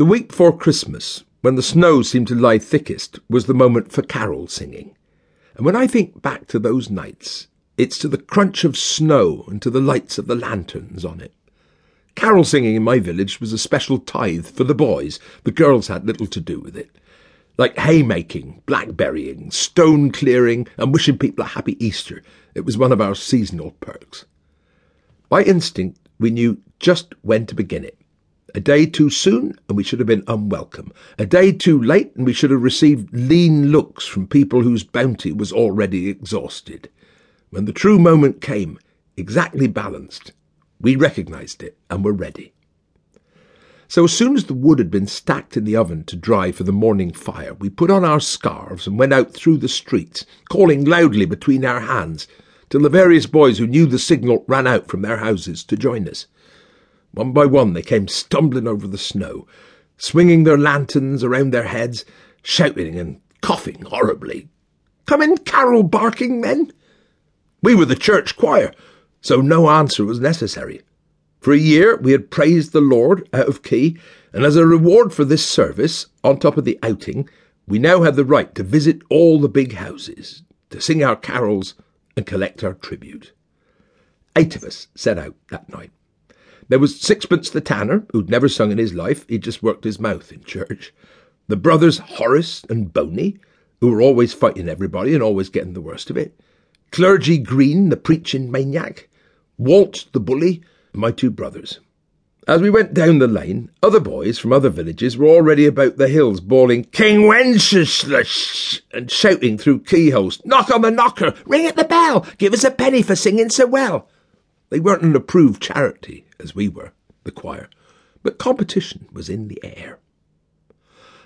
The week before Christmas, when the snow seemed to lie thickest, was the moment for carol singing. And when I think back to those nights, it's to the crunch of snow and to the lights of the lanterns on it. Carol singing in my village was a special tithe for the boys. The girls had little to do with it. Like haymaking, blackberrying, stone clearing, and wishing people a happy Easter. It was one of our seasonal perks. By instinct, we knew just when to begin it. A day too soon, and we should have been unwelcome. A day too late, and we should have received lean looks from people whose bounty was already exhausted. When the true moment came, exactly balanced, we recognised it and were ready. So as soon as the wood had been stacked in the oven to dry for the morning fire, we put on our scarves and went out through the streets, calling loudly between our hands, till the various boys who knew the signal ran out from their houses to join us. One by one they came stumbling over the snow, swinging their lanterns around their heads, shouting and coughing horribly. Come in, carol barking men! We were the church choir, so no answer was necessary. For a year we had praised the Lord out of key, and as a reward for this service, on top of the outing, we now had the right to visit all the big houses, to sing our carols and collect our tribute. Eight of us set out that night. There was Sixpence the tanner, who'd never sung in his life, he'd just worked his mouth in church. The brothers Horace and Boney, who were always fighting everybody and always getting the worst of it. Clergy Green, the preaching maniac. Walt the bully, my two brothers. As we went down the lane, other boys from other villages were already about the hills bawling King Wenceslas and shouting through keyholes, Knock on the knocker! Ring at the bell! Give us a penny for singing so well! They weren't an approved charity, as we were, the choir, but competition was in the air.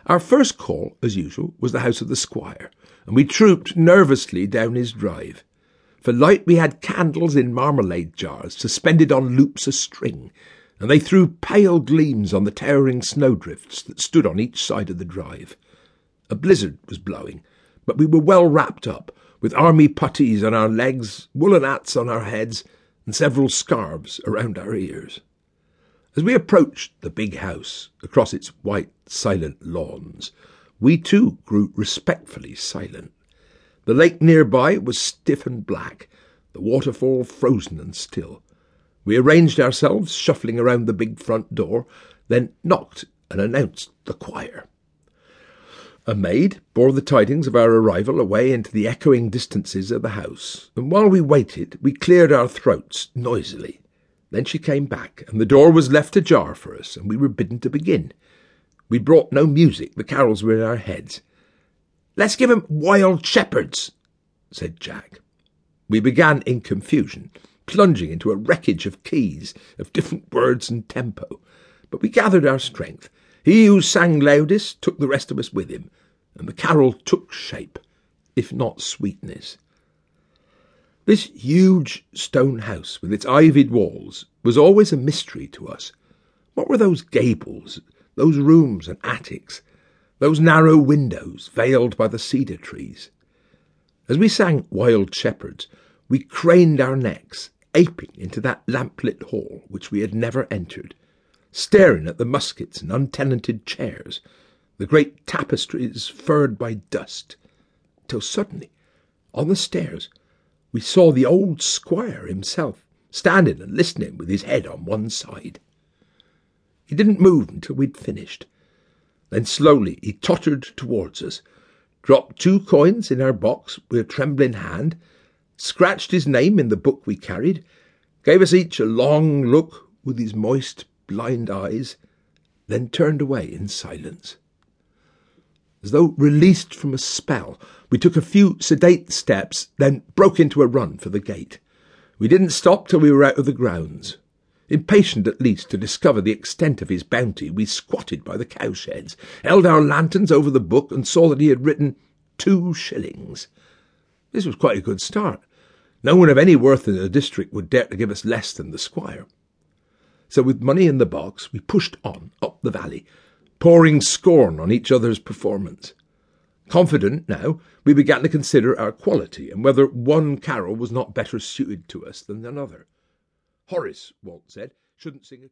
Our first call, as usual, was the house of the squire, and we trooped nervously down his drive. For light we had candles in marmalade jars suspended on loops of string, and they threw pale gleams on the towering snowdrifts that stood on each side of the drive. A blizzard was blowing, but we were well wrapped up, with army puttees on our legs, woolen hats on our heads, and several scarves around our ears. As we approached the big house across its white, silent lawns, we too grew respectfully silent. The lake nearby was stiff and black, the waterfall frozen and still. We arranged ourselves, shuffling around the big front door, then knocked and announced the choir. A maid bore the tidings of our arrival away into the echoing distances of the house, and while we waited, we cleared our throats noisily. Then she came back, and the door was left ajar for us, and we were bidden to begin. We brought no music, the carols were in our heads. Let's give 'em Wild Shepherds, said Jack. We began in confusion, plunging into a wreckage of keys, of different words and tempo, but we gathered our strength he who sang loudest took the rest of us with him, and the carol took shape, if not sweetness. This huge stone house with its ivied walls was always a mystery to us. What were those gables, those rooms and attics, those narrow windows veiled by the cedar trees? As we sang Wild Shepherds, we craned our necks, aping into that lamplit hall which we had never entered staring at the muskets and untenanted chairs, the great tapestries furred by dust, till suddenly, on the stairs, we saw the old squire himself, standing and listening with his head on one side. He didn't move until we'd finished. Then slowly he tottered towards us, dropped two coins in our box with a trembling hand, scratched his name in the book we carried, gave us each a long look with his moist blind eyes, then turned away in silence. As though released from a spell, we took a few sedate steps, then broke into a run for the gate. We didn't stop till we were out of the grounds. Impatient at least to discover the extent of his bounty, we squatted by the cowsheds, held our lanterns over the book, and saw that he had written two shillings. This was quite a good start. No one of any worth in the district would dare to give us less than the squire. So, with money in the box, we pushed on up the valley, pouring scorn on each other's performance. Confident now, we began to consider our quality and whether one carol was not better suited to us than another. Horace, Walt said, shouldn't sing at